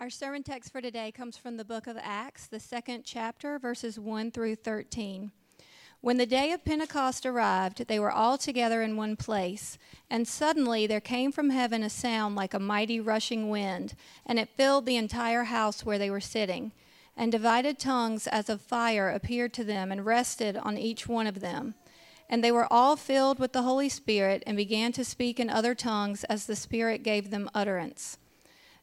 Our sermon text for today comes from the book of Acts, the second chapter, verses 1 through 13. When the day of Pentecost arrived, they were all together in one place, and suddenly there came from heaven a sound like a mighty rushing wind, and it filled the entire house where they were sitting. And divided tongues as of fire appeared to them and rested on each one of them. And they were all filled with the Holy Spirit and began to speak in other tongues as the Spirit gave them utterance.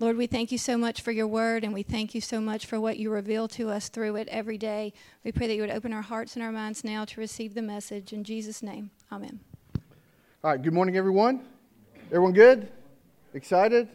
Lord, we thank you so much for your word, and we thank you so much for what you reveal to us through it every day. We pray that you would open our hearts and our minds now to receive the message. In Jesus' name, amen. All right, good morning, everyone. Everyone good? Excited?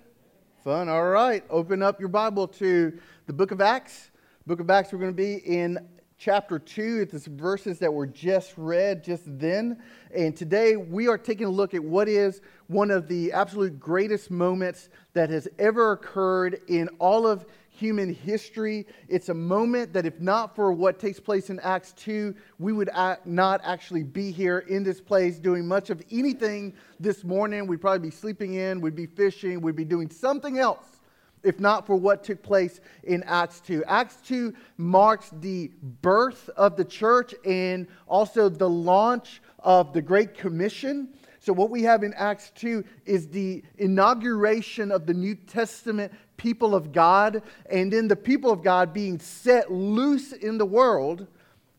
Fun? All right. Open up your Bible to the book of Acts. Book of Acts, we're going to be in chapter 2. It's the verses that were just read just then. And today we are taking a look at what is one of the absolute greatest moments that has ever occurred in all of human history. It's a moment that, if not for what takes place in Acts 2, we would not actually be here in this place doing much of anything this morning. We'd probably be sleeping in, we'd be fishing, we'd be doing something else if not for what took place in Acts 2. Acts 2 marks the birth of the church and also the launch of the Great Commission. So, what we have in Acts 2 is the inauguration of the New Testament people of God, and then the people of God being set loose in the world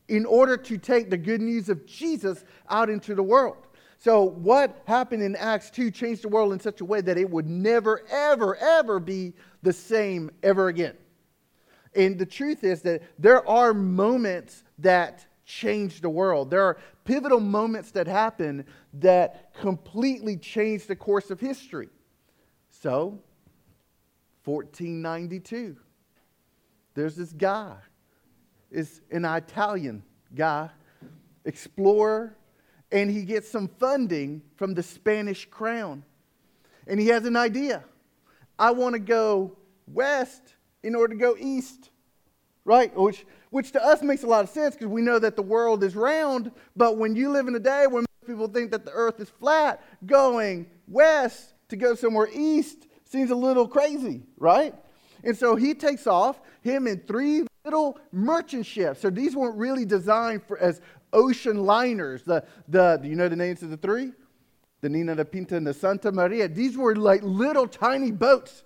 in order to take the good news of Jesus out into the world. So, what happened in Acts 2 changed the world in such a way that it would never, ever, ever be the same ever again. And the truth is that there are moments that change the world. There are pivotal moments that happen that completely change the course of history. So, 1492, there's this guy, is an Italian guy, explorer, and he gets some funding from the Spanish crown. And he has an idea. I want to go west in order to go east, right? Which, which to us makes a lot of sense because we know that the world is round. But when you live in a day when people think that the earth is flat, going west to go somewhere east seems a little crazy, right? And so he takes off, him and three little merchant ships. So these weren't really designed for, as ocean liners. The, the, do you know the names of the three? The Nina, the Pinta, and the Santa Maria. These were like little tiny boats.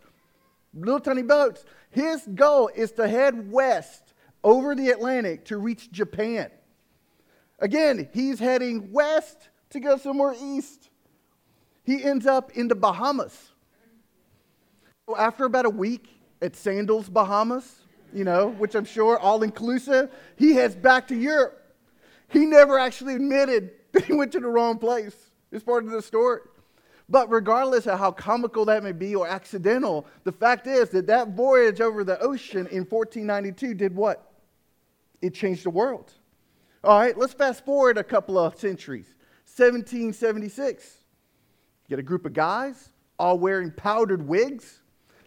Little tiny boats. His goal is to head west over the Atlantic to reach Japan. Again, he's heading west to go somewhere east. He ends up in the Bahamas. So After about a week at Sandals, Bahamas, you know, which I'm sure all inclusive, he heads back to Europe. He never actually admitted that he went to the wrong place. It's part of the story. But regardless of how comical that may be or accidental, the fact is that that voyage over the ocean in 1492 did what? It changed the world. All right, let's fast forward a couple of centuries. 1776. You get a group of guys all wearing powdered wigs.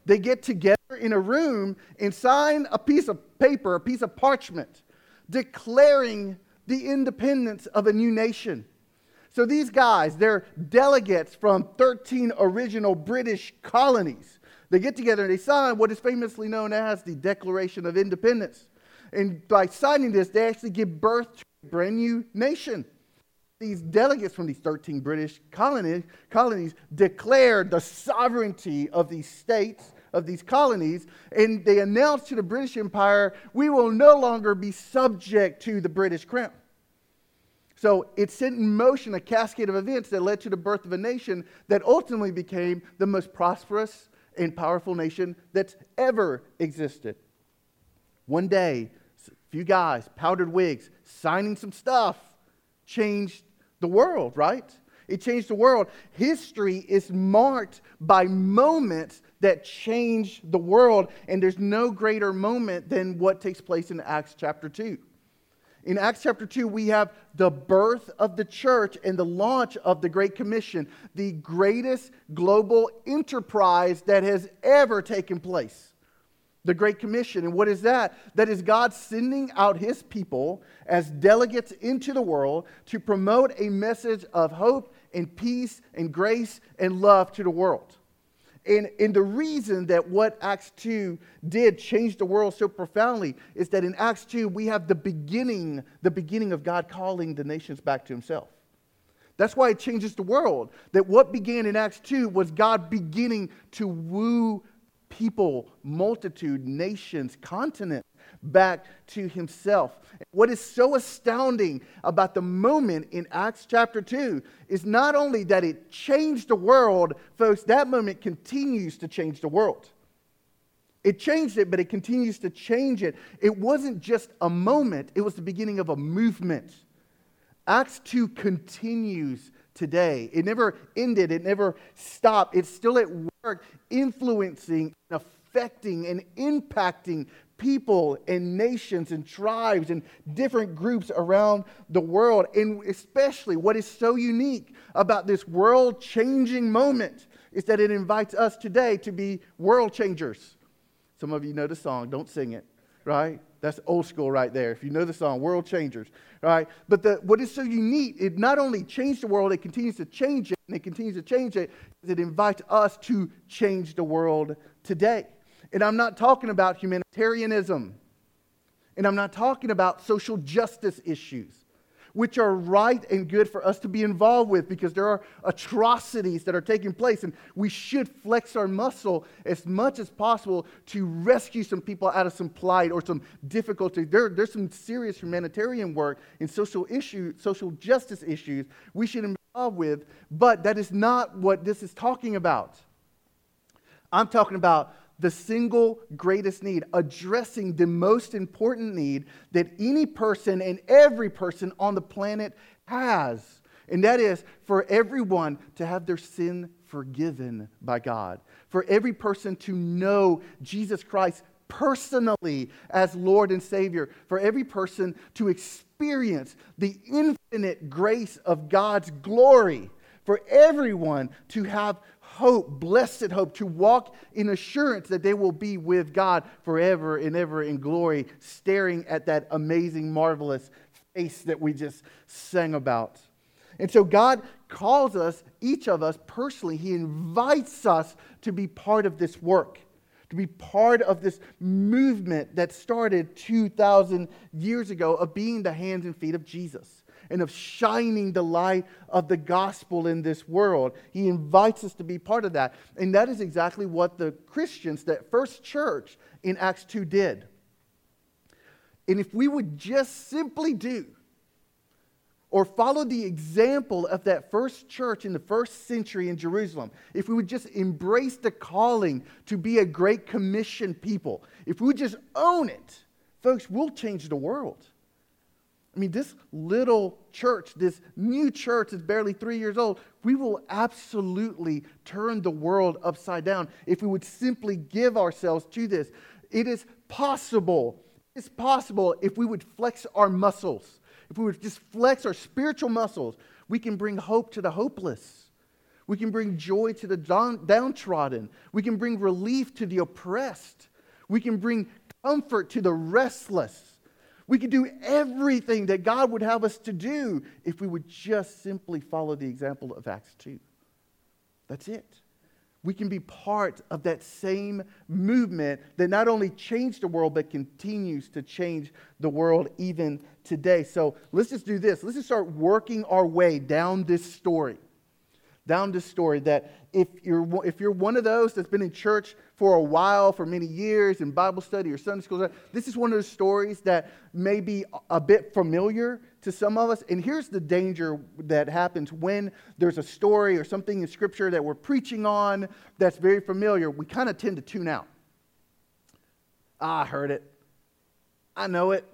They get together in a room and sign a piece of paper, a piece of parchment, declaring the independence of a new nation. So these guys, they're delegates from 13 original British colonies. They get together and they sign what is famously known as the Declaration of Independence. And by signing this, they actually give birth to a brand new nation. These delegates from these 13 British colonies, colonies declared the sovereignty of these states of these colonies, and they announced to the British Empire, we will no longer be subject to the British crown. So it set in motion a cascade of events that led to the birth of a nation that ultimately became the most prosperous and powerful nation that's ever existed. One day, a few guys, powdered wigs, signing some stuff, changed the world, right? It changed the world. History is marked by moments that change the world, and there's no greater moment than what takes place in Acts chapter 2. In Acts chapter 2, we have the birth of the church and the launch of the Great Commission, the greatest global enterprise that has ever taken place. The Great Commission. And what is that? That is God sending out his people as delegates into the world to promote a message of hope and peace and grace and love to the world. And, and the reason that what Acts 2 did change the world so profoundly is that in Acts 2, we have the beginning, the beginning of God calling the nations back to himself. That's why it changes the world. That what began in Acts 2 was God beginning to woo people, multitude, nations, continents back to himself. What is so astounding about the moment in Acts chapter 2 is not only that it changed the world, folks, that moment continues to change the world. It changed it, but it continues to change it. It wasn't just a moment, it was the beginning of a movement. Acts 2 continues today. It never ended, it never stopped. It's still at work, influencing, affecting, and impacting people and nations and tribes and different groups around the world. And especially what is so unique about this world changing moment is that it invites us today to be world changers. Some of you know the song, don't sing it, right? That's old school right there. If you know the song, World Changers, right? But the, what is so unique, it not only changed the world, it continues to change it, and it continues to change it, it invites us to change the world today. And I'm not talking about humanitarianism. And I'm not talking about social justice issues, which are right and good for us to be involved with because there are atrocities that are taking place. And we should flex our muscle as much as possible to rescue some people out of some plight or some difficulty. There, there's some serious humanitarian work in social issue, social justice issues we should be involved with, but that is not what this is talking about. I'm talking about the single greatest need, addressing the most important need that any person and every person on the planet has. And that is for everyone to have their sin forgiven by God, for every person to know Jesus Christ personally as Lord and Savior, for every person to experience the infinite grace of God's glory, for everyone to have hope, blessed hope, to walk in assurance that they will be with God forever and ever in glory, staring at that amazing, marvelous face that we just sang about. And so God calls us, each of us personally, He invites us to be part of this work, to be part of this movement that started 2,000 years ago of being the hands and feet of Jesus and of shining the light of the gospel in this world. He invites us to be part of that. And that is exactly what the Christians, that first church in Acts 2 did. And if we would just simply do or follow the example of that first church in the first century in Jerusalem, if we would just embrace the calling to be a great commission people, if we would just own it, folks, we'll change the world. I mean, this little church, this new church is barely three years old. We will absolutely turn the world upside down if we would simply give ourselves to this. It is possible. It's possible if we would flex our muscles, if we would just flex our spiritual muscles, we can bring hope to the hopeless. We can bring joy to the downtrodden. We can bring relief to the oppressed. We can bring comfort to the restless. We could do everything that God would have us to do if we would just simply follow the example of Acts 2. That's it. We can be part of that same movement that not only changed the world, but continues to change the world even today. So let's just do this. Let's just start working our way down this story. down this story that if you're, if you're one of those that's been in church for a while, for many years, in Bible study or Sunday school, this is one of those stories that may be a bit familiar to some of us. And here's the danger that happens when there's a story or something in Scripture that we're preaching on that's very familiar. We kind of tend to tune out. Ah, I heard it. I know it.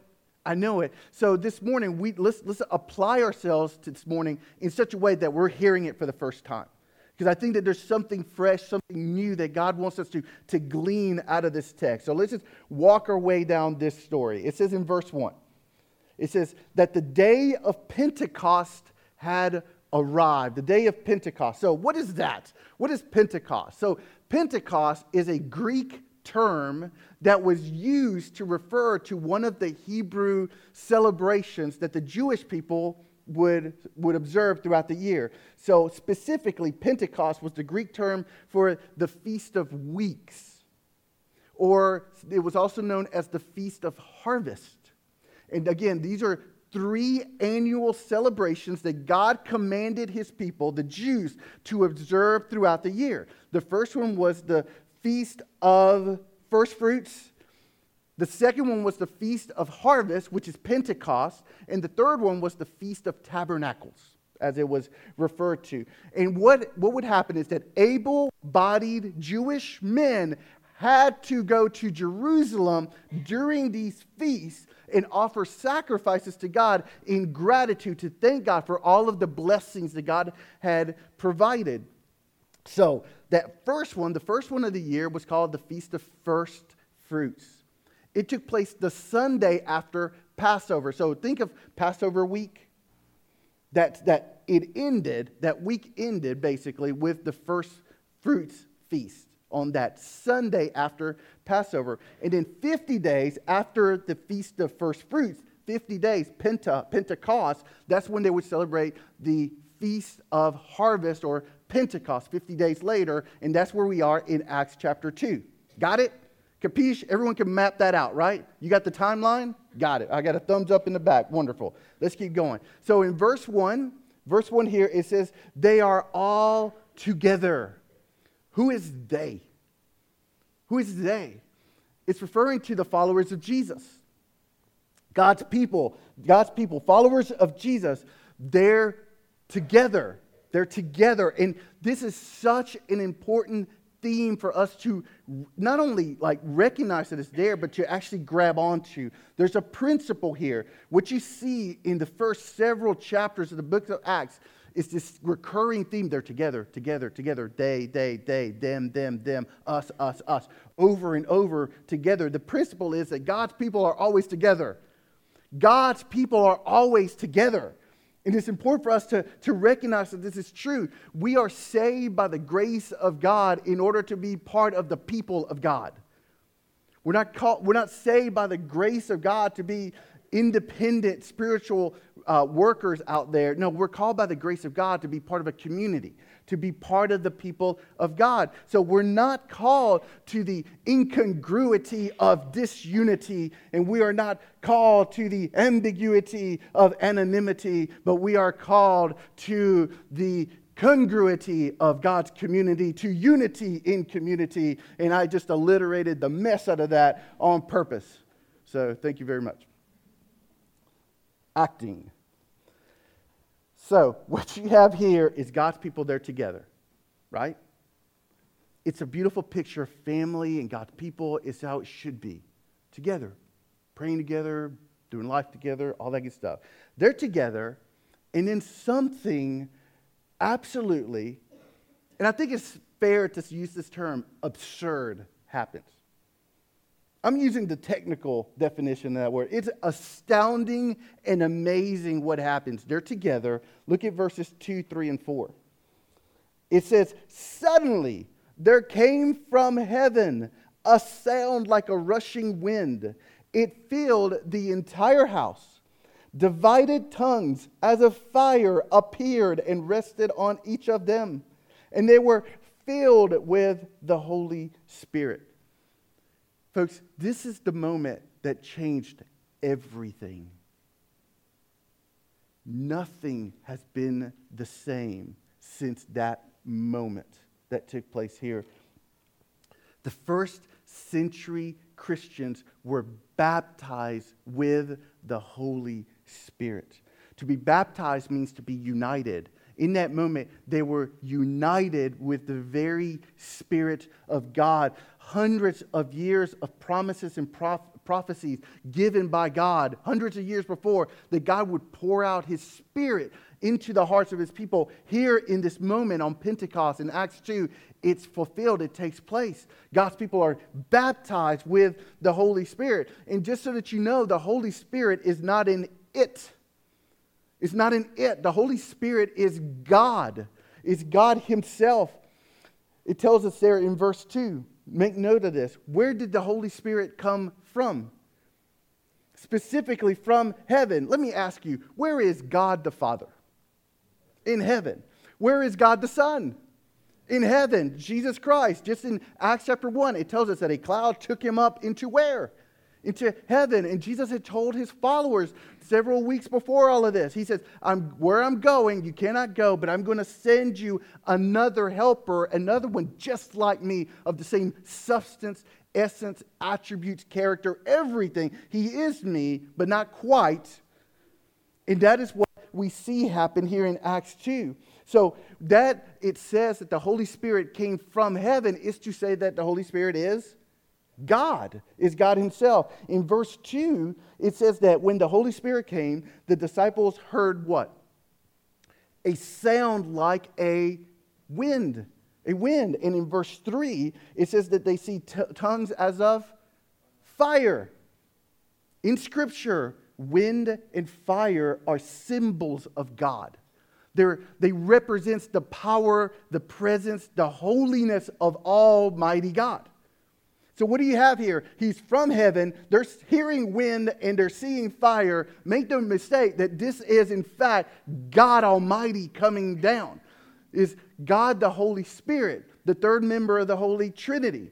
I know it. So this morning, we, let's, let's apply ourselves to this morning in such a way that we're hearing it for the first time. Because I think that there's something fresh, something new that God wants us to, to glean out of this text. So let's just walk our way down this story. It says in verse 1 it says that the day of Pentecost had arrived. The day of Pentecost. So, what is that? What is Pentecost? So, Pentecost is a Greek term that was used to refer to one of the Hebrew celebrations that the Jewish people would, would observe throughout the year. So, specifically, Pentecost was the Greek term for the Feast of Weeks, or it was also known as the Feast of Harvest. And again, these are three annual celebrations that God commanded his people, the Jews, to observe throughout the year. The first one was the Feast of First Fruits. The second one was the Feast of Harvest, which is Pentecost. And the third one was the Feast of Tabernacles, as it was referred to. And what, what would happen is that able bodied Jewish men had to go to Jerusalem during these feasts and offer sacrifices to God in gratitude to thank God for all of the blessings that God had provided. So, that first one, the first one of the year, was called the Feast of First Fruits. It took place the Sunday after Passover. So, think of Passover week. That, that it ended, that week ended basically with the first fruits feast on that Sunday after Passover. And then 50 days after the Feast of First Fruits, 50 days, Penta, Pentecost, that's when they would celebrate the Feast of Harvest or Pentecost 50 days later. And that's where we are in Acts chapter 2. Got it? Capiche? Everyone can map that out, right? You got the timeline? Got it. I got a thumbs up in the back. Wonderful. Let's keep going. So in verse 1, verse 1 here, it says, They are all together. Who is they? Who is they? It's referring to the followers of Jesus. God's people, God's people, followers of Jesus, they're together. They're together. And this is such an important theme for us to not only like recognize that it's there but to actually grab onto there's a principle here what you see in the first several chapters of the book of acts is this recurring theme. They're together, together, together. They, they, they, them, them, them, us, us, us. Over and over together. The principle is that God's people are always together. God's people are always together. And it's important for us to, to recognize that this is true. We are saved by the grace of God in order to be part of the people of God. We're not, called, we're not saved by the grace of God to be independent spiritual uh, workers out there. No, we're called by the grace of God to be part of a community, to be part of the people of God. So we're not called to the incongruity of disunity, and we are not called to the ambiguity of anonymity, but we are called to the congruity of God's community to unity in community. And I just alliterated the mess out of that on purpose. So thank you very much acting. So, what you have here is God's people there together, right? It's a beautiful picture of family and God's people is how it should be together, praying together, doing life together, all that good stuff. They're together, and then something absolutely, and I think it's fair to use this term, absurd happens. I'm using the technical definition of that word. It's astounding and amazing what happens. They're together. Look at verses 2, 3, and 4. It says, Suddenly there came from heaven a sound like a rushing wind. It filled the entire house. Divided tongues as of fire appeared and rested on each of them. And they were filled with the Holy Spirit. Folks, this is the moment that changed everything. Nothing has been the same since that moment that took place here. The first century Christians were baptized with the Holy Spirit. To be baptized means to be united. In that moment, they were united with the very Spirit of God. Hundreds of years of promises and proph- prophecies given by God, hundreds of years before, that God would pour out His Spirit into the hearts of His people. Here in this moment on Pentecost in Acts 2, it's fulfilled, it takes place. God's people are baptized with the Holy Spirit. And just so that you know, the Holy Spirit is not an it it's not an it. The Holy Spirit is God, it's God Himself. It tells us there in verse 2. Make note of this. Where did the Holy Spirit come from? Specifically from heaven. Let me ask you, where is God the Father? In heaven. Where is God the Son? In heaven. Jesus Christ. Just in Acts chapter 1, it tells us that a cloud took him up into where? into heaven. And Jesus had told his followers several weeks before all of this. He says, I'm where I'm going, you cannot go, but I'm going to send you another helper, another one just like me, of the same substance, essence, attributes, character, everything. He is me, but not quite. And that is what we see happen here in Acts 2. So that it says that the Holy Spirit came from heaven is to say that the Holy Spirit is God is God Himself. In verse 2, it says that when the Holy Spirit came, the disciples heard what? A sound like a wind. A wind. And in verse 3, it says that they see t- tongues as of fire. In Scripture, wind and fire are symbols of God. They're, they represent the power, the presence, the holiness of Almighty God. So, what do you have here? He's from heaven. They're hearing wind and they're seeing fire. Make no mistake that this is, in fact, God Almighty coming down. Is God the Holy Spirit, the third member of the Holy Trinity.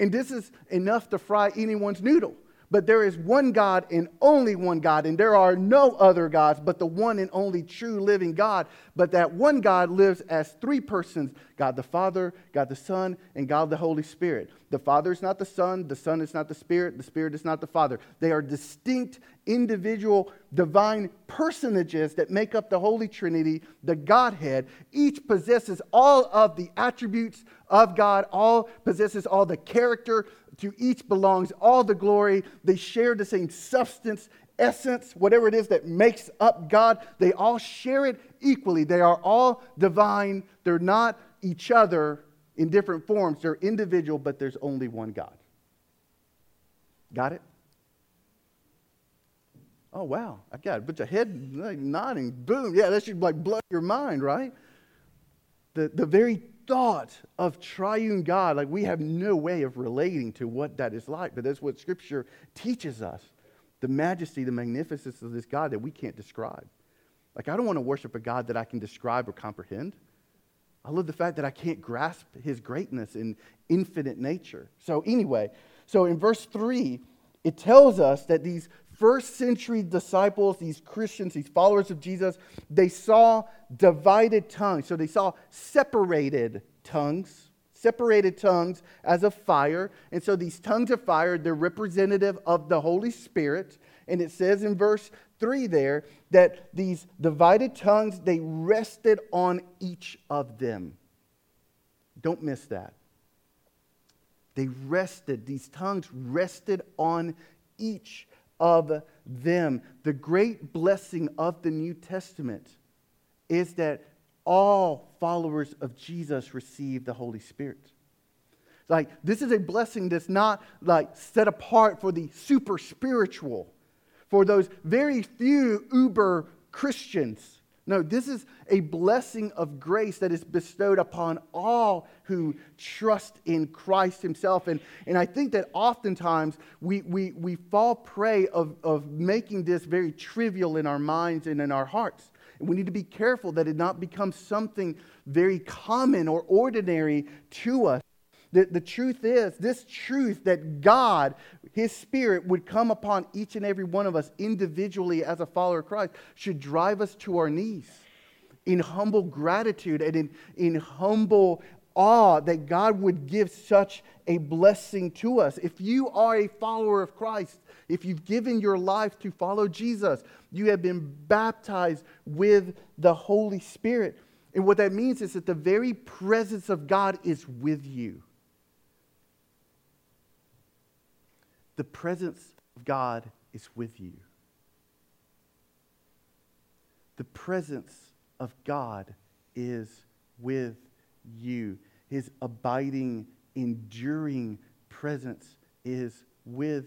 And this is enough to fry anyone's noodle. But there is one God and only one God, and there are no other gods but the one and only true living God. But that one God lives as three persons God the Father, God the Son, and God the Holy Spirit. The Father is not the Son, the Son is not the Spirit, the Spirit is not the Father. They are distinct, individual, divine personages that make up the Holy Trinity, the Godhead. Each possesses all of the attributes of God, all possesses all the character to each belongs all the glory. They share the same substance, essence, whatever it is that makes up God. They all share it equally. They are all divine. They're not each other in different forms. They're individual, but there's only one God. Got it? Oh, wow. I got a bunch of head nodding. Boom. Yeah, that should like blow your mind, right? The, the very thought of triune God, like we have no way of relating to what that is like, but that's what Scripture teaches us the majesty, the magnificence of this God that we can't describe. Like, I don't want to worship a God that I can describe or comprehend. I love the fact that I can't grasp his greatness and infinite nature. So, anyway, so in verse 3, it tells us that these first century disciples, these Christians, these followers of Jesus, they saw divided tongues. So they saw separated tongues, separated tongues as a fire. And so these tongues of fire, they're representative of the Holy Spirit. And it says in verse 3 there that these divided tongues, they rested on each of them. Don't miss that. They rested, these tongues rested on each of them. The great blessing of the New Testament is that all followers of Jesus receive the Holy Spirit. Like, this is a blessing that's not like set apart for the super spiritual, for those very few uber Christians no, this is a blessing of grace that is bestowed upon all who trust in Christ Himself. And, and I think that oftentimes we, we, we fall prey of, of making this very trivial in our minds and in our hearts. And we need to be careful that it not becomes something very common or ordinary to us. The, the truth is, this truth that God, His Spirit, would come upon each and every one of us individually as a follower of Christ should drive us to our knees in humble gratitude and in, in humble awe that God would give such a blessing to us. If you are a follower of Christ, if you've given your life to follow Jesus, you have been baptized with the Holy Spirit. And what that means is that the very presence of God is with you. The presence of God is with you. The presence of God is with you. His abiding, enduring presence is with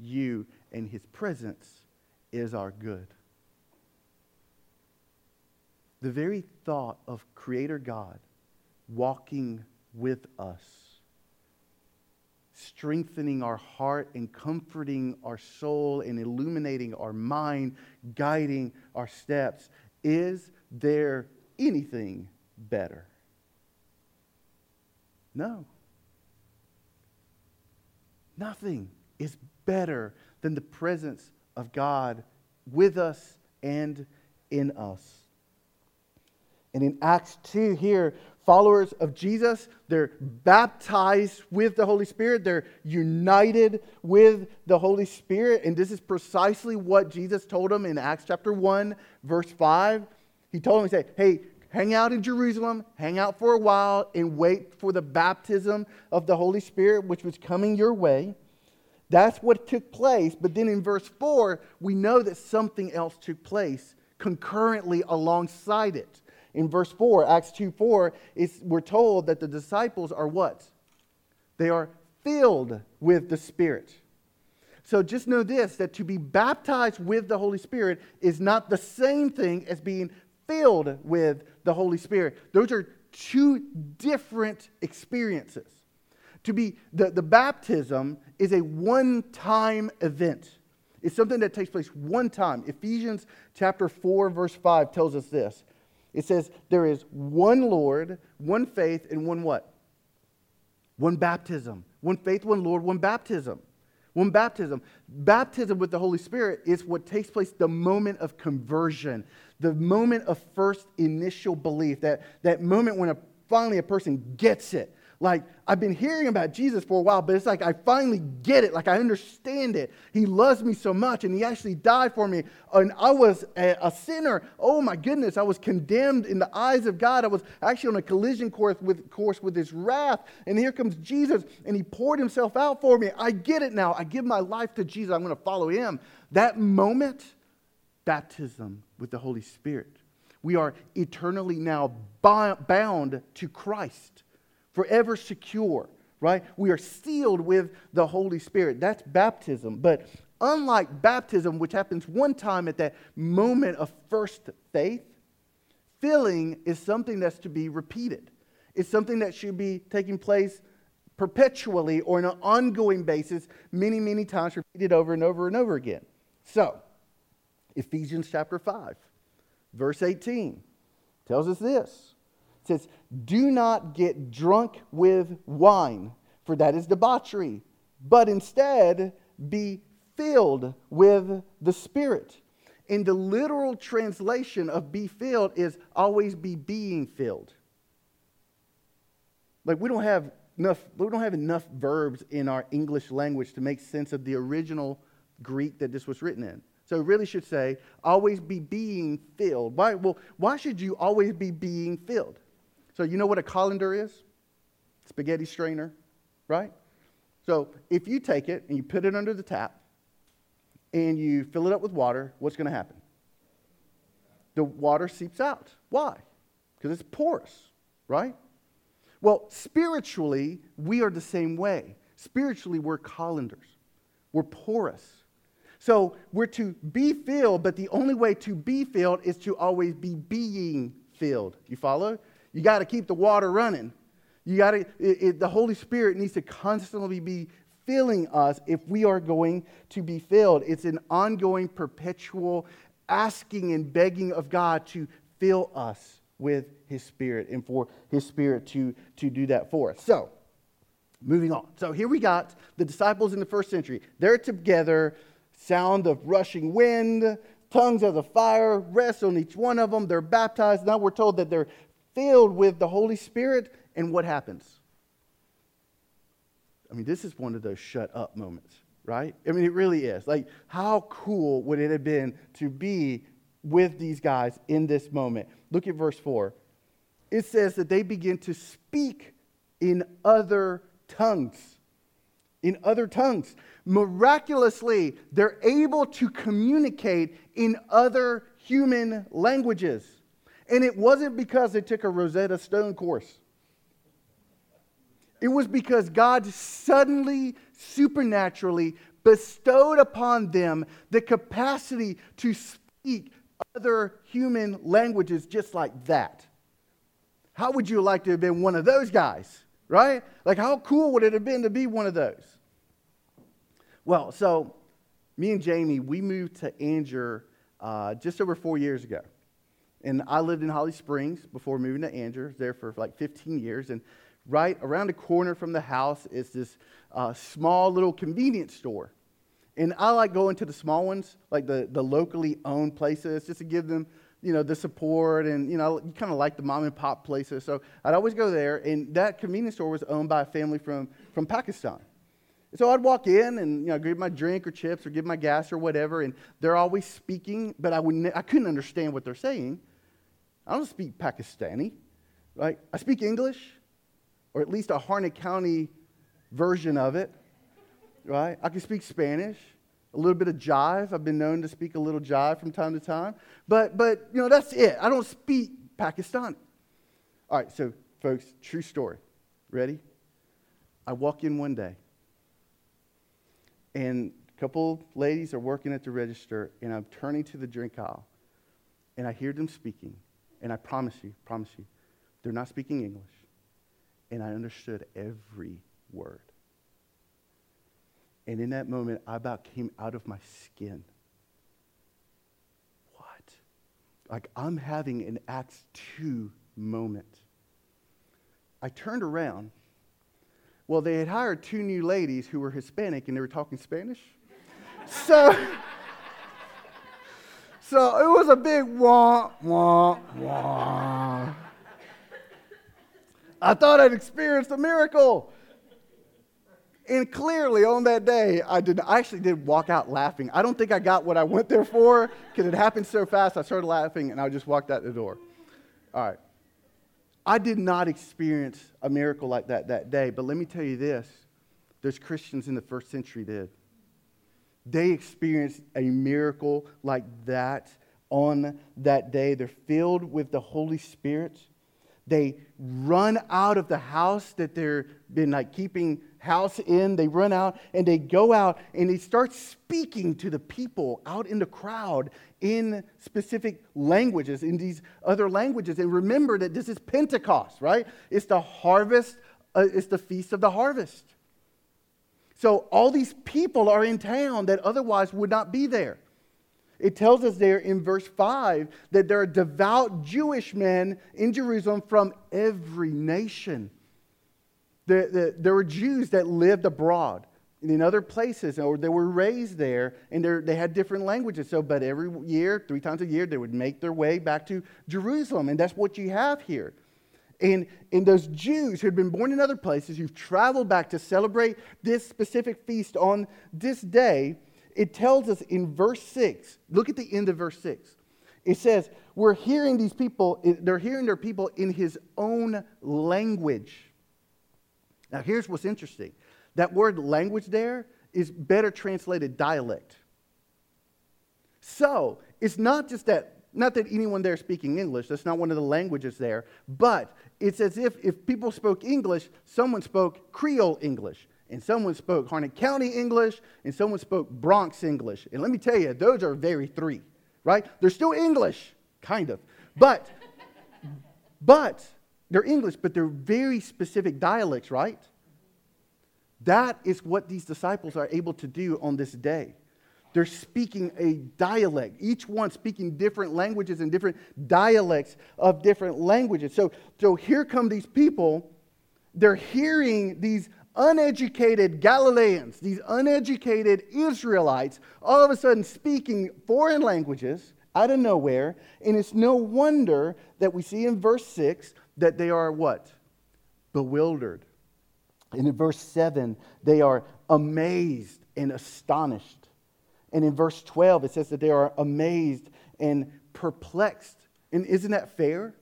you, and His presence is our good. The very thought of Creator God walking with us, strengthening our heart and comforting our soul and illuminating our mind, guiding our steps, is there anything better? No. Nothing is better than the presence of God with us and in us. And in Acts 2, here, followers of Jesus, they're baptized with the Holy Spirit, they're united with the Holy Spirit. And this is precisely what Jesus told them in Acts chapter 1, verse 5. He told them, He said, Hey, hang out in Jerusalem, hang out for a while, and wait for the baptism of the Holy Spirit, which was coming your way. That's what took place. But then in verse 4, we know that something else took place concurrently alongside it. In verse 4, Acts 2 4, we're told that the disciples are what? They are filled with the Spirit. So just know this that to be baptized with the Holy Spirit is not the same thing as being filled with the Holy Spirit. Those are two different experiences. To be the, the baptism is a one-time event. It's something that takes place one time. Ephesians chapter 4, verse 5 tells us this. It says, There is one Lord, one faith, and one what? One baptism. One faith, one Lord, one baptism. One baptism. Baptism with the Holy Spirit is what takes place the moment of conversion the moment of first initial belief, that, that moment when a, finally a person gets it. Like, I've been hearing about Jesus for a while, but it's like I finally get it. Like, I understand it. He loves me so much, and He actually died for me. And I was a, a, sinner. Oh, my goodness. I was condemned in the eyes of God. I was actually on a collision course with, course with His wrath. And here comes Jesus, and He poured Himself out for me. I get it now. I give my life to Jesus. I'm going to follow Him. That moment, baptism with the Holy Spirit. We are eternally now bound to Christ, forever secure, right? We are sealed with the Holy Spirit. That's baptism. But unlike baptism, which happens one time at that moment of first faith, filling is something that's to be repeated. It's something that should be taking place perpetually or on an ongoing basis, many, many times, repeated over and over and over again. So, Ephesians chapter 5, verse 18 tells us this. Says, Do not get drunk with wine, for that is debauchery, but instead be filled with the Spirit. In the literal translation of be filled is always be being filled. Like we don't have enough, we don't have enough verbs in our English language to make sense of the original Greek that this was written in. So it really should say, always be being filled. Why? Well, why should you always be being filled? So you know what a colander is? Spaghetti strainer, right? So if you take it and you put it under the tap and you fill it up with water, what's going to happen? The water seeps out. Why? Because it's porous, right? Well, spiritually, we are the same way. Spiritually, we're colanders. We're porous. So we're to be filled, but the only way to be filled is to always be being filled. You follow? You got to keep the water running. You got to, the Holy Spirit needs to constantly be filling us if we are going to be filled. It's an ongoing, perpetual asking and begging of God to fill us with His Spirit and for His Spirit to, to do that for us. So, moving on. So, here we got the disciples in the first century. They're together sound of rushing wind, tongues a fire rest on each one of them. They're baptized. Now we're told that they're filled with the Holy Spirit. And what happens? I mean, this is one of those shut up moments, right? I mean, it really is. Like, how cool would it have been to be with these guys in this moment? Look at verse 4. It says that they begin to speak in other tongues. In other tongues. Miraculously, they're able to communicate in other human languages. And it wasn't because they took a Rosetta Stone course. It was because God suddenly, supernaturally bestowed upon them the capacity to speak other human languages just like that. How would you like to have been one of those guys, right? Like, how cool would it have been to be one of those? Well, so me and Jamie, we moved to Angier uh, just over four years ago. And I lived in Holly Springs before moving to Andrews, there for like 15 years. And right around the corner from the house is this uh, small little convenience store. And I like going to the small ones, like the, the locally owned places, just to give them, you know, the support. And, you know, you kind of like the mom and pop places. So I'd always go there. And that convenience store was owned by a family from, from Pakistan. So I'd walk in and, you know, give my drink or chips or give my gas or whatever. And they're always speaking, but I, would I couldn't understand what they're saying. I don't speak Pakistani, right? I speak English or at least a Harnett County version of it, right? I can speak Spanish, a little bit of jive. I've been known to speak a little jive from time to time. But, but you know, that's it. I don't speak Pakistani. All right, so, folks, true story. Ready? I walk in one day, and a couple ladies are working at the register, and I'm turning to the drink aisle, and I hear them speaking. And I promise you, promise you, they're not speaking English and I understood every word. And in that moment, I about came out of my skin. What? Like I'm having an Acts 2 moment. I turned around. Well, they had hired two new ladies who were Hispanic and they were talking Spanish. so, so it was a big wah, wah, wah. I thought I'd experienced a miracle. And clearly on that day, I did I actually did walk out laughing. I don't think I got what I went there for because it happened so fast. I started laughing and I just walked out the door. All right. I did not experience a miracle like that that day, but let me tell you this those Christians in the first century did. They experienced a miracle like that on that day. They're filled with the Holy Spirit. They run out of the house that they've been like keeping house in. They run out and they go out and they start speaking to the people out in the crowd in specific languages, in these other languages. And remember that this is Pentecost, right? It's the harvest, uh, it's the feast of the harvest. So all these people are in town that otherwise would not be there. It tells us there in verse 5 that there are devout Jewish men in Jerusalem from every nation. The, the, there were Jews that lived abroad in other places, or they were raised there, and they had different languages. So, but every year, three times a year, they would make their way back to Jerusalem, and that's what you have here. And, and those Jews who had been born in other places, who've traveled back to celebrate this specific feast on this day, it tells us in verse 6, look at the end of verse 6. It says, We're hearing these people, they're hearing their people in his own language. Now, here's what's interesting that word language there is better translated dialect. So, it's not just that, not that anyone there speaking English, that's not one of the languages there, but it's as if if people spoke English, someone spoke Creole English and someone spoke Harnett County English, and someone spoke Bronx English. And let me tell you, those are very three, right? They're still English, kind of. But, but, they're English, but they're very specific dialects, right? That is what these disciples are able to do on this day. They're speaking a dialect, each one speaking different languages and different dialects of different languages. So, so here come these people. They're hearing these uneducated Galileans, these uneducated Israelites, all of a sudden speaking foreign languages out of nowhere. And it's no wonder that we see in verse 6 that they are what? Bewildered. And in verse 7, they are amazed and astonished. And in verse 12, it says that they are amazed and perplexed. And isn't that fair?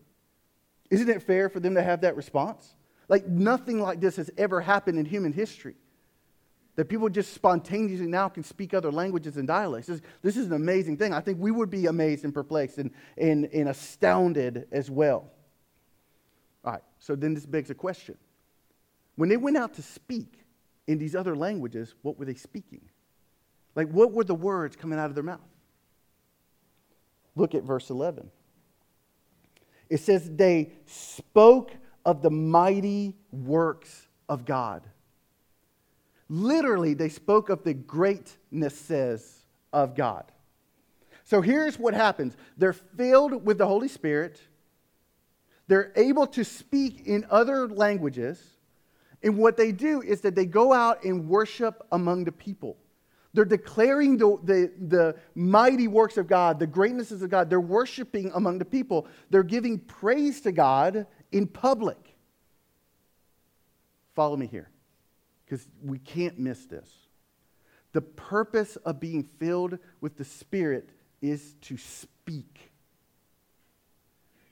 Isn't it fair for them to have that response? Like nothing like this has ever happened in human history. That people just spontaneously now can speak other languages and dialects. This, this is an amazing thing. I think we would be amazed and perplexed and, and, and astounded as well. All right, so then this begs a question. When they went out to speak in these other languages, what were they speaking? Like, what were the words coming out of their mouth? Look at verse 11. It says, They spoke of the mighty works of God. Literally, they spoke of the greatnesses of God. So here's what happens they're filled with the Holy Spirit, they're able to speak in other languages, and what they do is that they go out and worship among the people. They're declaring the, the, the, mighty works of God, the greatnesses of God. They're worshiping among the people. They're giving praise to God in public. Follow me here, because we can't miss this. The purpose of being filled with the Spirit is to speak.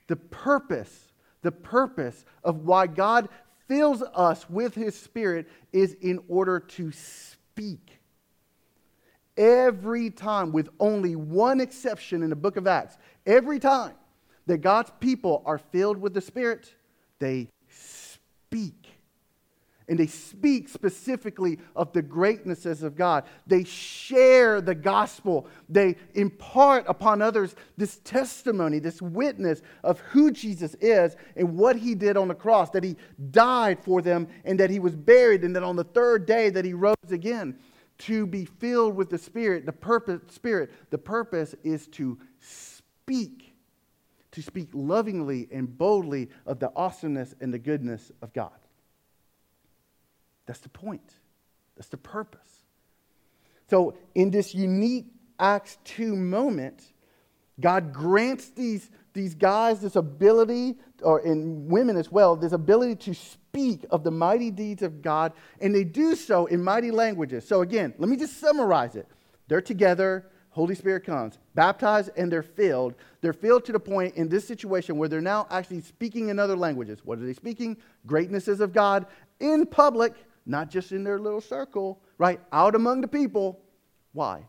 The purpose, the purpose of why God fills us with His Spirit is in order to speak. Every time, with only one exception in the book of Acts, every time that God's people are filled with the Spirit, they speak. And they speak specifically of the greatnesses of God. They share the gospel. They impart upon others this testimony, this witness of who Jesus is and what he did on the cross, that he died for them and that he was buried, and that on the third day that he rose again to be filled with the Spirit, the purpose, Spirit, the purpose is to speak, to speak lovingly and boldly of the awesomeness and the goodness of God. That's the point. That's the purpose. So, in this unique Acts 2 moment, God grants these, these guys this ability, or in women as well, this ability to speak of the mighty deeds of God, and they do so in mighty languages. So, again, let me just summarize it. They're together, Holy Spirit comes, baptized, and they're filled. They're filled to the point in this situation where they're now actually speaking in other languages. What are they speaking? Greatnesses of God in public, not just in their little circle, right? Out among the people. Why?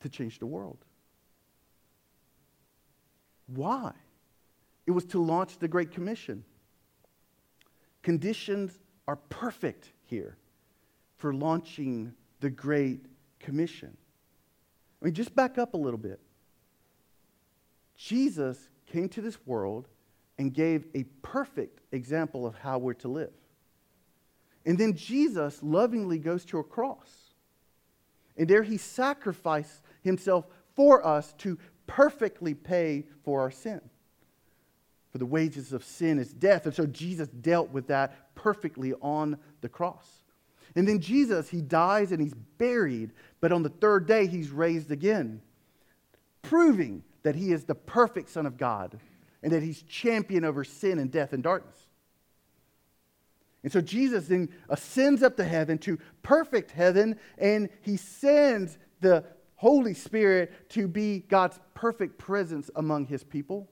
To change the world. Why? It was to launch the Great Commission. Conditions are perfect here for launching the Great Commission. I mean, just back up a little bit. Jesus came to this world and gave a perfect example of how we're to live. And then Jesus lovingly goes to a cross. And there he sacrificed himself for us to perfectly pay for our sin. For the wages of sin is death. And so Jesus dealt with that perfectly on the cross. And then Jesus, he dies and he's buried, but on the third day, he's raised again, proving that he is the perfect Son of God and that he's champion over sin and death and darkness. And so Jesus then ascends up to heaven to perfect heaven, and he sends the Holy Spirit to be God's perfect presence among his people.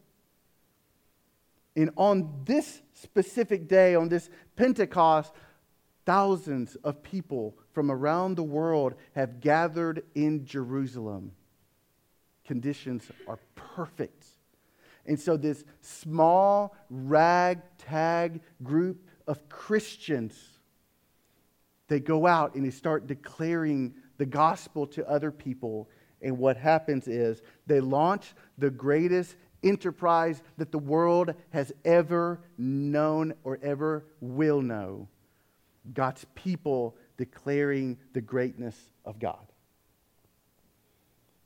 And on this specific day, on this Pentecost, thousands of people from around the world have gathered in Jerusalem. Conditions are perfect. And so, this small, ragtag group of Christians, they go out and they start declaring the gospel to other people. And what happens is they launch the greatest enterprise that the world has ever known or ever will know God's people declaring the greatness of God.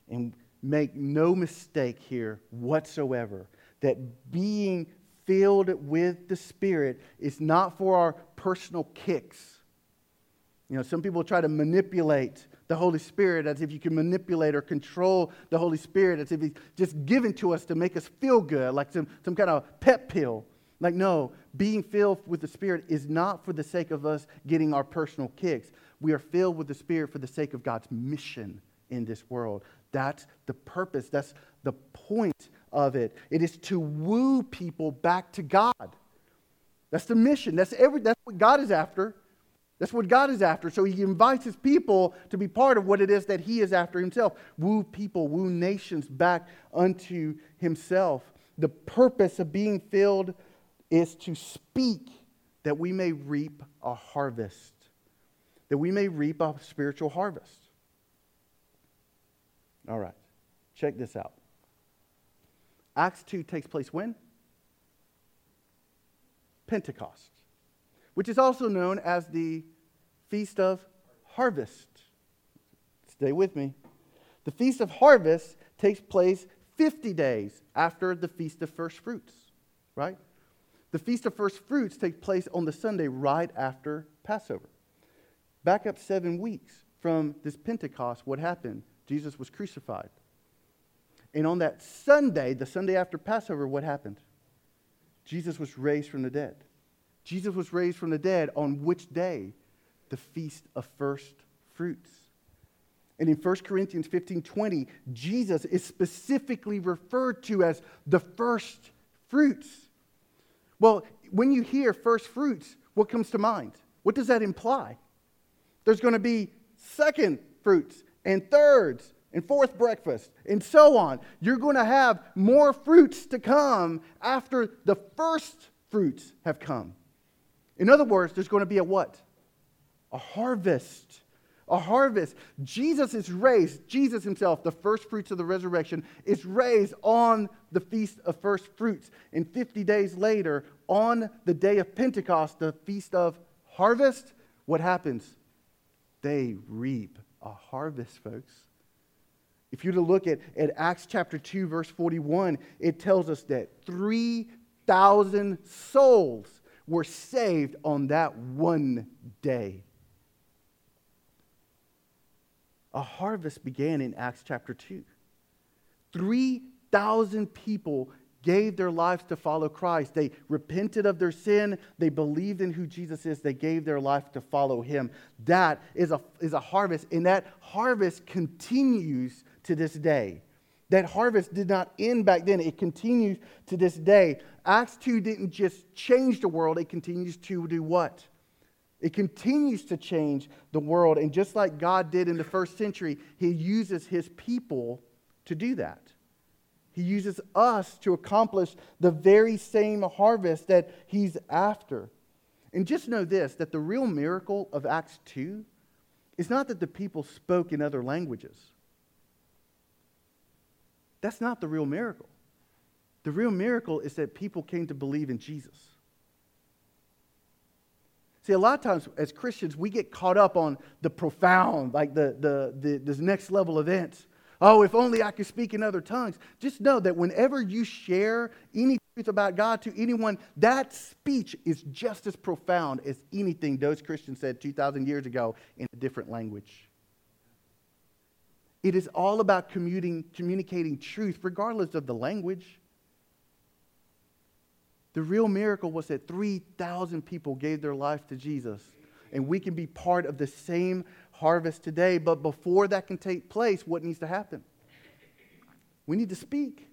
And make no mistake here whatsoever that being filled with the Spirit is not for our personal kicks. You know, some people try to manipulate the Holy Spirit as if you can manipulate or control the Holy Spirit as if He's just given to us to make us feel good, like some, some kind of pep pill. Like, no, being filled with the Spirit is not for the sake of us getting our personal kicks. We are filled with the Spirit for the sake of God's mission in this world. That's the purpose, that's the point of it. It is to woo people back to God. That's the mission. That's, every, that's what God is after. That's what God is after. So he invites his people to be part of what it is that he is after himself. Woo people, woo nations back unto himself. The purpose of being filled is to speak that we may reap a harvest, that we may reap a spiritual harvest. All right, check this out. Acts 2 takes place when? Pentecost, which is also known as the Feast of Harvest. Stay with me. The Feast of Harvest takes place 50 days after the Feast of First Fruits, right? The Feast of First Fruits takes place on the Sunday right after Passover. Back up seven weeks from this Pentecost, what happened? Jesus was crucified. And on that Sunday, the Sunday after Passover, what happened? Jesus was raised from the dead. Jesus was raised from the dead on which day? The feast of first fruits. And in 1 Corinthians 15 20, Jesus is specifically referred to as the first fruits. Well, when you hear first fruits, what comes to mind? What does that imply? There's going to be second fruits and thirds and fourth breakfast and so on. You're going to have more fruits to come after the first fruits have come. In other words, there's going to be a what? A harvest. A harvest. Jesus is raised, Jesus himself, the first fruits of the resurrection, is raised on the feast of first fruits. And 50 days later, on the day of Pentecost, the feast of harvest, what happens? They reap a harvest, folks. If you were to look at, at Acts chapter 2, verse 41, it tells us that 3,000 souls were saved on that one day. A harvest began in Acts chapter 2. 3,000 people gave their lives to follow Christ. They repented of their sin. They believed in who Jesus is. They gave their life to follow him. That is a, is a harvest, and that harvest continues to this day. That harvest did not end back then, it continues to this day. Acts 2 didn't just change the world, it continues to do what? It continues to change the world. And just like God did in the first century, He uses His people to do that. He uses us to accomplish the very same harvest that He's after. And just know this that the real miracle of Acts 2 is not that the people spoke in other languages. That's not the real miracle. The real miracle is that people came to believe in Jesus. See, a lot of times as Christians, we get caught up on the profound, like the, the, the next level events. Oh, if only I could speak in other tongues. Just know that whenever you share any truth about God to anyone, that speech is just as profound as anything those Christians said 2,000 years ago in a different language. It is all about commuting, communicating truth, regardless of the language. The real miracle was that 3,000 people gave their life to Jesus. And we can be part of the same harvest today. But before that can take place, what needs to happen? We need to speak.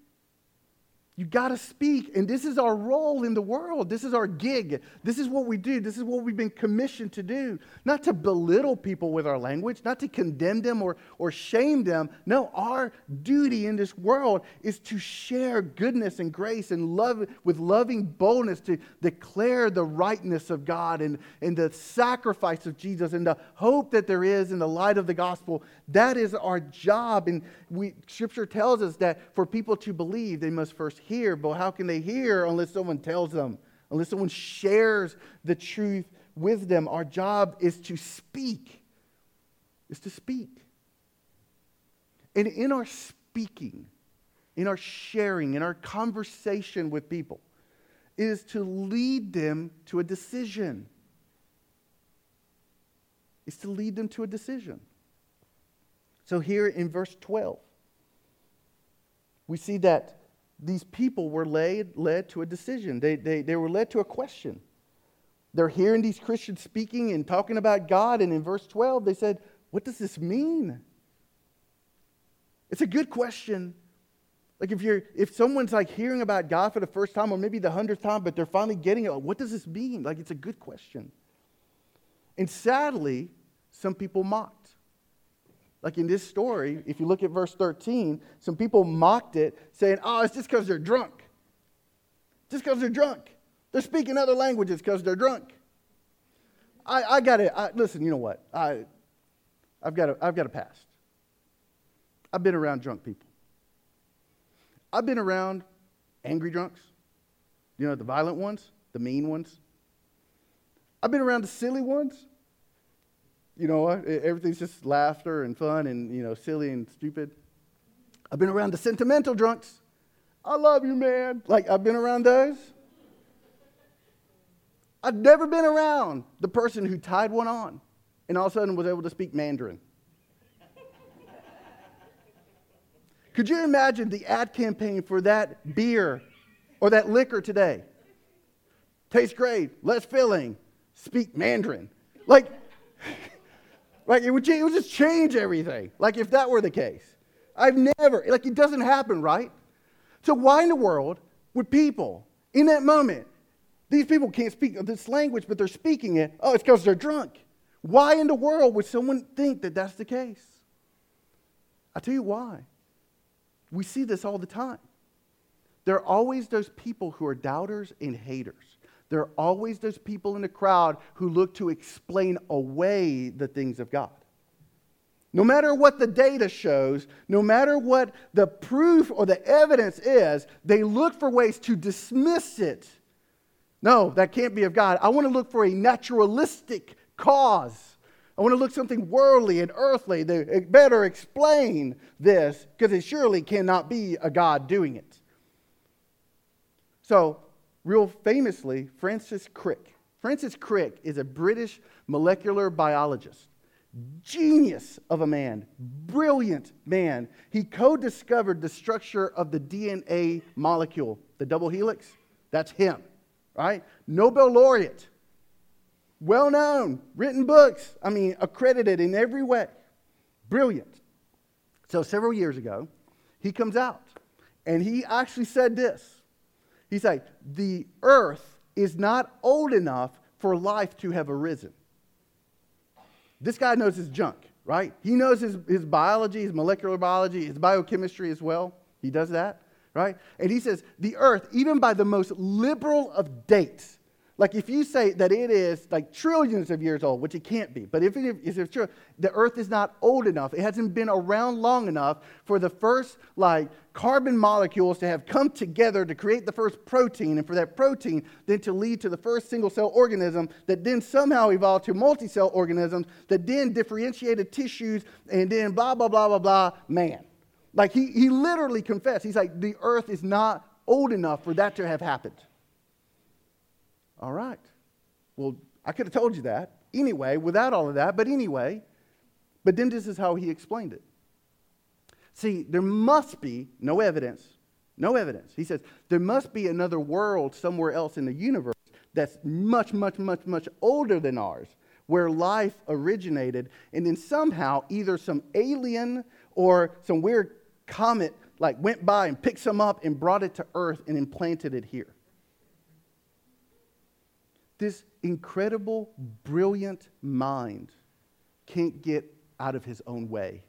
You got to speak. And this is our role in the world. This is our gig. This is what we do. This is what we've been commissioned to do. Not to belittle people with our language, not to condemn them or, or shame them. No, our duty in this world is to share goodness and grace and love with loving boldness to declare the rightness of God and, and the sacrifice of Jesus and the hope that there is in the light of the gospel. That is our job. And we, Scripture tells us that for people to believe, they must first hear, but how can they hear unless someone tells them, unless someone shares the truth with them? Our job is to speak, is to speak. And in our speaking, in our sharing, in our conversation with people, is to lead them to a decision. Is to lead them to a decision. So here in verse 12, we see that these people were led, led to a decision. They, they, they were led to a question. They're hearing these Christians speaking and talking about God, and in verse 12, they said, What does this mean? It's a good question. Like if you're if someone's like hearing about God for the first time or maybe the hundredth time, but they're finally getting it, like, what does this mean? Like it's a good question. And sadly, some people mocked. Like in this story, if you look at verse 13, some people mocked it, saying, Oh, it's just because they're drunk. Just because they're drunk. They're speaking other languages because they're drunk. I, I got it. Listen, you know what? I, I've got a, I've got a past. I've been around drunk people. I've been around angry drunks. You know, the violent ones, the mean ones. I've been around the silly ones. You know what? Everything's just laughter and fun and, you know, silly and stupid. I've been around the sentimental drunks. I love you, man. Like, I've been around those. I've never been around the person who tied one on and all of a sudden was able to speak Mandarin. Could you imagine the ad campaign for that beer or that liquor today? Tastes great, less filling, speak Mandarin. Like, like it would, it would just change everything. Like if that were the case. I've never, like it doesn't happen, right? So why in the world would people in that moment, these people can't speak this language, but they're speaking it. Oh, it's because they're drunk. Why in the world would someone think that that's the case? i tell you why. We see this all the time. There are always those people who are doubters and haters. There are always those people in the crowd who look to explain away the things of God. No matter what the data shows, no matter what the proof or the evidence is, they look for ways to dismiss it. No, that can't be of God. I want to look for a naturalistic cause. I want to look something worldly and earthly that better explain this because it surely cannot be a God doing it. So, real famously, Francis Crick. Francis Crick is a British molecular biologist, genius of a man, brilliant man. He co discovered the structure of the DNA molecule, the double helix. That's him, right? Nobel laureate well known, written books, I mean, accredited in every way. Brilliant. So, several years ago, he comes out and he actually said this. He said, The earth is not old enough for life to have arisen. This guy knows his junk, right? He knows his, his biology, his molecular biology, his biochemistry as well. He does that, right? And he says, The earth, even by the most liberal of dates, like if you say that it is like trillions of years old, which it can't be, but if, it, if it's true, the earth is not old enough. It hasn't been around long enough for the first like carbon molecules to have come together to create the first protein, and for that protein then to lead to the first single cell organism that then somehow evolved to multi cell organisms that then differentiated tissues and then blah, blah, blah, blah, blah, man. Like he, he literally confessed. He's like, the earth is not old enough for that to have happened. All right. Well, I could have told you that anyway, without all of that, but anyway. But then this is how he explained it. See, there must be no evidence, no evidence. He says, there must be another world somewhere else in the universe that's much, much, much, much older than ours, where life originated, and then somehow either some alien or some weird comet like went by and picked some up and brought it to Earth and implanted it here this incredible, brilliant mind can't get out of his own way.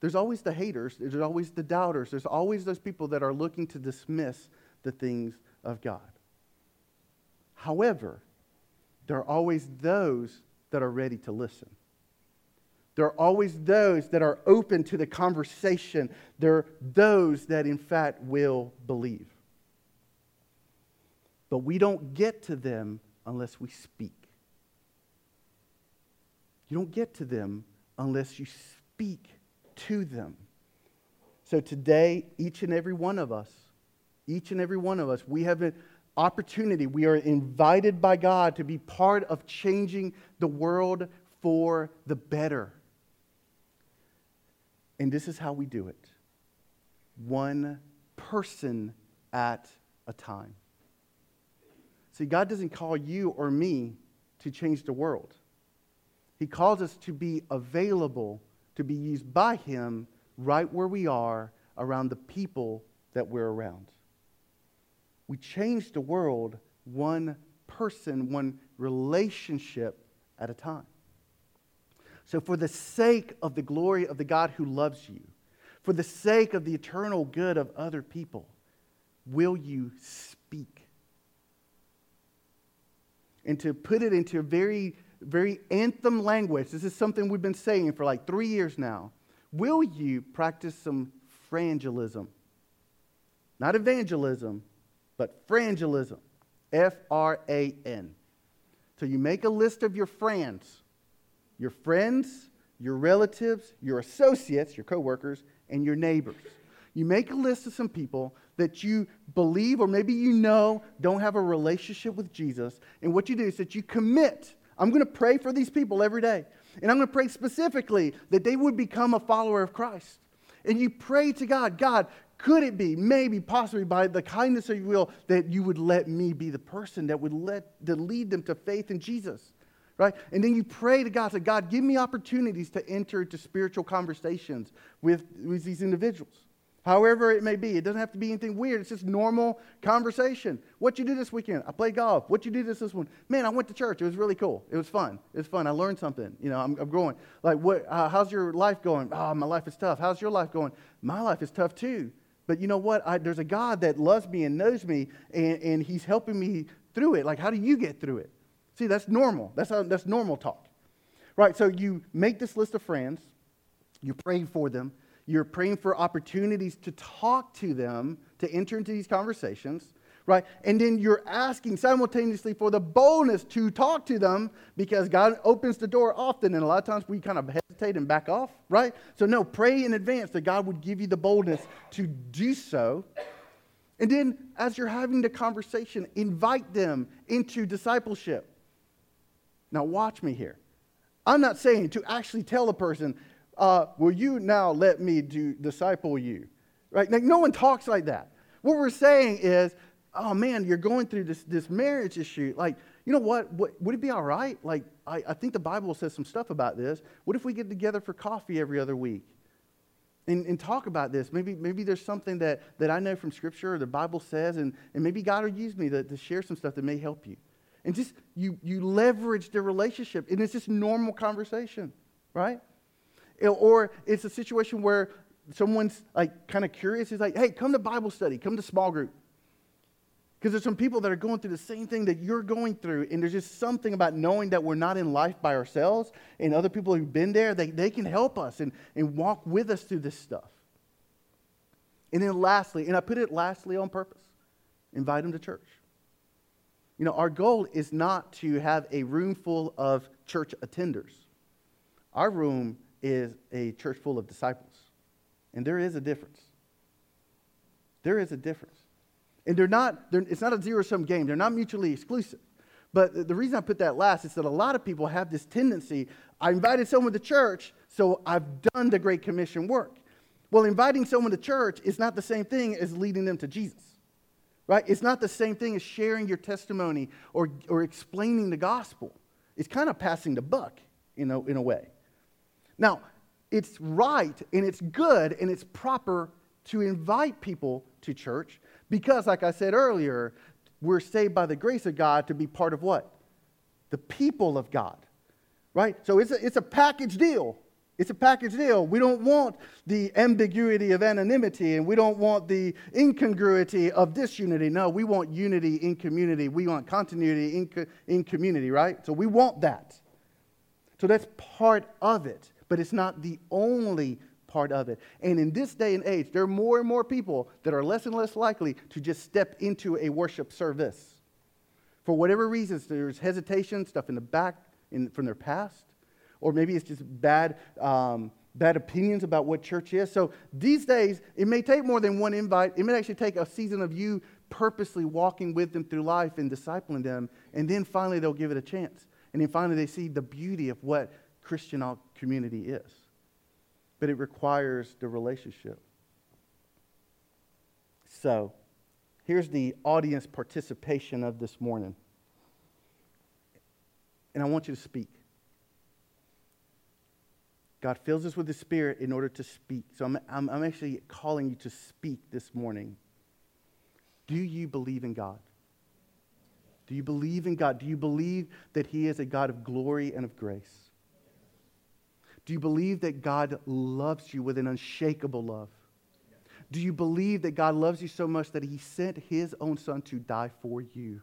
There's always the haters, there's always the doubters, there's always those people that are looking to dismiss the things of God. However, there are always those that are ready to listen. There are always those that are open to the conversation. There are those that, in fact, will believe. But we don't get to them unless we speak. You don't get to them unless you speak to them. So today, each and every one of us, each and every one of us, we have an opportunity. We are invited by God to be part of changing the world for the better. And this is how we do it one person at a time. See, God doesn't call you or me to change the world. He calls us to be available to be used by Him right where we are around the people that we're around. We change the world one person, one relationship at a time. So, for the sake of the glory of the God who loves you, for the sake of the eternal good of other people, will you speak? And to put it into a very, very anthem language, this is something we've been saying for like three years now. Will you practice some frangelism? Not evangelism, but frangelism. F R A N. So you make a list of your friends, your friends, your relatives, your associates, your coworkers, and your neighbors. You make a list of some people that you believe or maybe you know don't have a relationship with Jesus. And what you do is that you commit. I'm going to pray for these people every day. And I'm going to pray specifically that they would become a follower of Christ. And you pray to God, God, could it be, maybe, possibly by the kindness of your will, that you would let me be the person that would let to lead them to faith in Jesus? Right? And then you pray to God, say, God, give me opportunities to enter into spiritual conversations with, with these individuals. However, it may be. It doesn't have to be anything weird. It's just normal conversation. What you do this weekend? I played golf. What you do this this one? Man, I went to church. It was really cool. It was fun. It was fun. I learned something. You know, I'm, I'm growing. Like, what? Uh, how's your life going? Oh, my life is tough. How's your life going? My life is tough too. But you know what? I, there's a God that loves me and knows me, and, and He's helping me through it. Like, how do you get through it? See, that's normal. That's, how, that's normal talk. Right? So you make this list of friends, you pray for them, you're praying for opportunities to talk to them, to enter into these conversations, right? And then you're asking simultaneously for the boldness to talk to them because God opens the door often, and a lot of times we kind of hesitate and back off, right? So, no, pray in advance that God would give you the boldness to do so. And then, as you're having the conversation, invite them into discipleship. Now, watch me here. I'm not saying to actually tell a person, uh, Will you now let me do, disciple you? Right? Like, no one talks like that. What we're saying is, oh man, you're going through this, this marriage issue. Like, you know what? what would it be all right? Like, I, I think the Bible says some stuff about this. What if we get together for coffee every other week? And, and, talk about this. Maybe, maybe there's something that, that I know from Scripture or the Bible says, and, and maybe God will use me to, to share some stuff that may help you. And just you, you leverage the relationship, and it's just normal conversation, right? Or it's a situation where someone's like kind of curious. He's like, hey, come to Bible study, come to small group. Because there's some people that are going through the same thing that you're going through, and there's just something about knowing that we're not in life by ourselves, and other people who've been there, they, they can help us and, and walk with us through this stuff. And then lastly, and I put it lastly on purpose, invite them to church. You know, our goal is not to have a room full of church attenders. Our room is a church full of disciples. And there is a difference. There is a difference. And they're not, they're, it's not a zero sum game, they're not mutually exclusive. But the reason I put that last is that a lot of people have this tendency I invited someone to church, so I've done the Great Commission work. Well, inviting someone to church is not the same thing as leading them to Jesus, right? It's not the same thing as sharing your testimony or, or explaining the gospel. It's kind of passing the buck, you know, in a way. Now, it's right and it's good and it's proper to invite people to church because, like I said earlier, we're saved by the grace of God to be part of what? The people of God, right? So it's a, it's a package deal. It's a package deal. We don't want the ambiguity of anonymity and we don't want the incongruity of disunity. No, we want unity in community. We want continuity in, co- in community, right? So we want that. So that's part of it but it's not the only part of it. And in this day and age, there are more and more people that are less and less likely to just step into a worship service. For whatever reasons, there's hesitation, stuff in the back in, from their past, or maybe it's just bad, um, bad opinions about what church is. So these days, it may take more than one invite. It may actually take a season of you purposely walking with them through life and discipling them. And then finally, they'll give it a chance. And then finally, they see the beauty of what Christian community is. But it requires the relationship. So, here's the audience participation of this morning. And I want you to speak. God fills us with the Spirit in order to speak. So I'm, I'm, I'm, actually calling you to speak this morning. Do you believe in God? Do you believe in God? Do you believe that He is a God of glory and of grace? Do you believe that God loves you with an unshakable love? Do you believe that God loves you so much that He sent His own Son to die for you?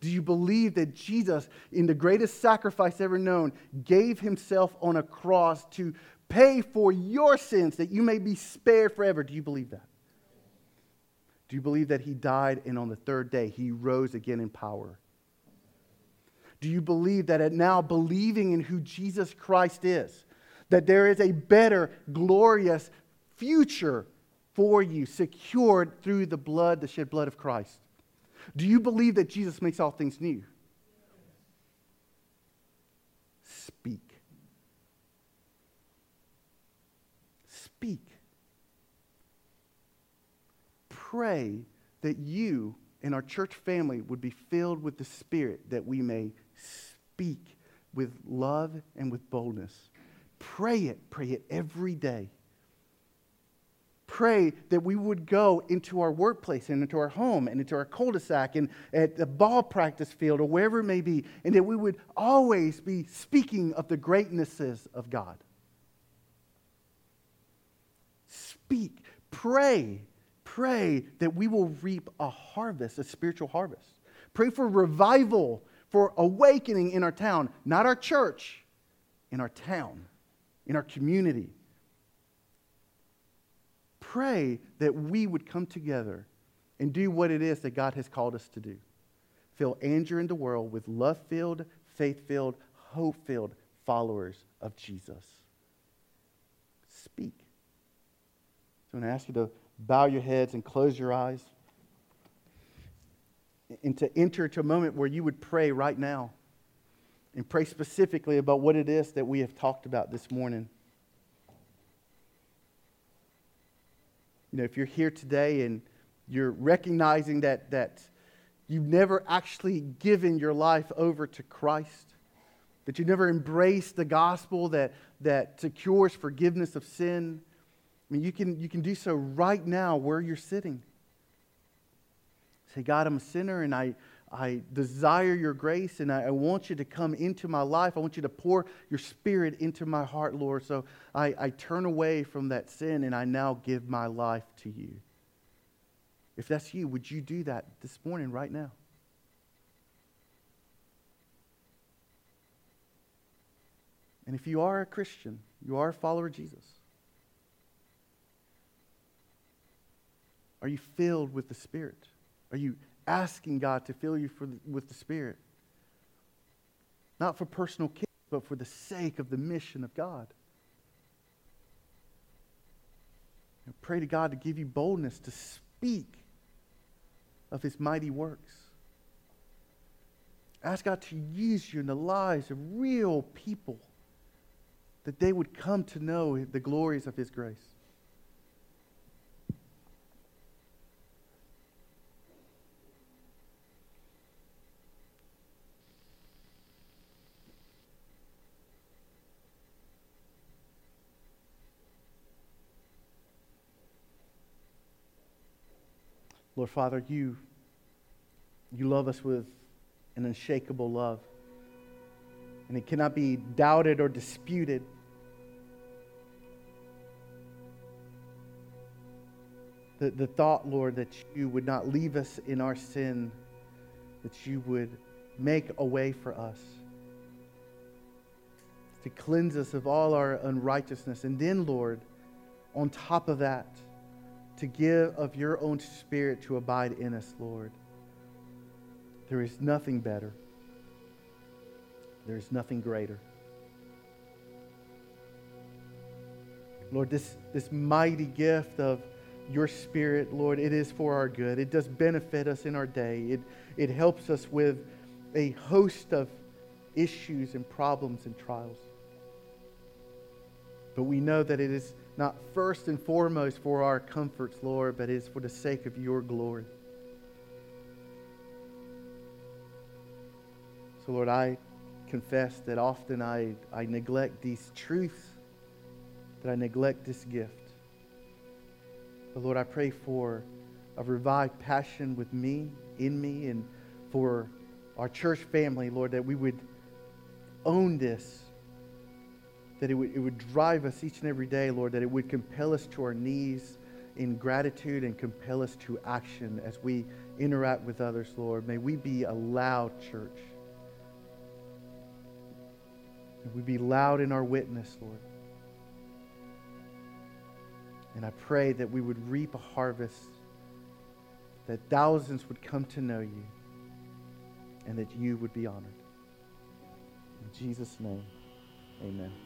Do you believe that Jesus, in the greatest sacrifice ever known, gave himself on a cross to pay for your sins that you may be spared forever? Do you believe that? Do you believe that he died and on the third day he rose again in power? Do you believe that at now believing in who Jesus Christ is, that there is a better, glorious future for you, secured through the blood, the shed blood of Christ? Do you believe that Jesus makes all things new? Speak. Speak. Pray that you and our church family would be filled with the Spirit that we may speak with love and with boldness. Pray it. Pray it every day pray that we would go into our workplace and into our home and into our cul-de-sac and at the ball practice field or wherever it may be, and that we would always be speaking of the greatnesses of God. Speak, pray, pray that we will reap a harvest, a spiritual harvest. Pray for revival, for awakening in our town, not our church, in our town, in our community pray that we would come together and do what it is that God has called us to do. Fill Andrew and the world with love filled, faith filled, hope filled followers of Jesus. Speak. So I'm going to ask you to bow your heads and close your eyes and to enter into a moment where you would pray right now and pray specifically about what it is that we have talked about this morning. You know, if you're here today and you're recognizing that, that you've never actually given your life over to Christ, that you've never embraced the gospel that, that secures forgiveness of sin, I mean, you can, you can do so right now where you're sitting. Say, God, I'm a sinner and I, I desire your grace and I, I, want you to come into my life. I want you to pour your spirit into my heart, Lord. So I, I turn away from that sin and I now give my life to you. If that's you, would you do that this morning, right now? And if you are a Christian, you are a follower of Jesus, are you filled with the Spirit? Are you asking God to fill you the, with the Spirit. Not for personal gain, but for the sake of the mission of God. And pray to God to give you boldness to speak of his mighty works. Ask God to use you in the lives of real people that they would come to know the glories of his grace. Lord Father, you, you love us with an unshakable love. And it cannot be doubted or disputed. The, the thought, Lord, that you would not leave us in our sin, that you would make a way for us, to cleanse us of all our unrighteousness. And then, Lord, on top of that, to give of your own spirit to abide in us, Lord. There is nothing better. There is nothing greater. Lord, this, this mighty gift of your Spirit, Lord, it is for our good. It does benefit us in our day. It, it helps us with a host of issues and problems and trials. But we know that it is not first and foremost for our comforts, Lord, but is for the sake of your glory. So, Lord, I confess that often I, I neglect these truths, that I neglect this gift. But, Lord, I pray for a revived passion with me, in me, and for our church family, Lord, that we would own this, that it would, it would drive us each and every day, Lord, that it would compel us to our knees in gratitude and compel us to action as we interact with others, Lord. May we be a loud church. May we be loud in our witness, Lord. And I pray that we would reap a harvest, that thousands would come to know you, and that you would be honored. In Jesus' name, amen.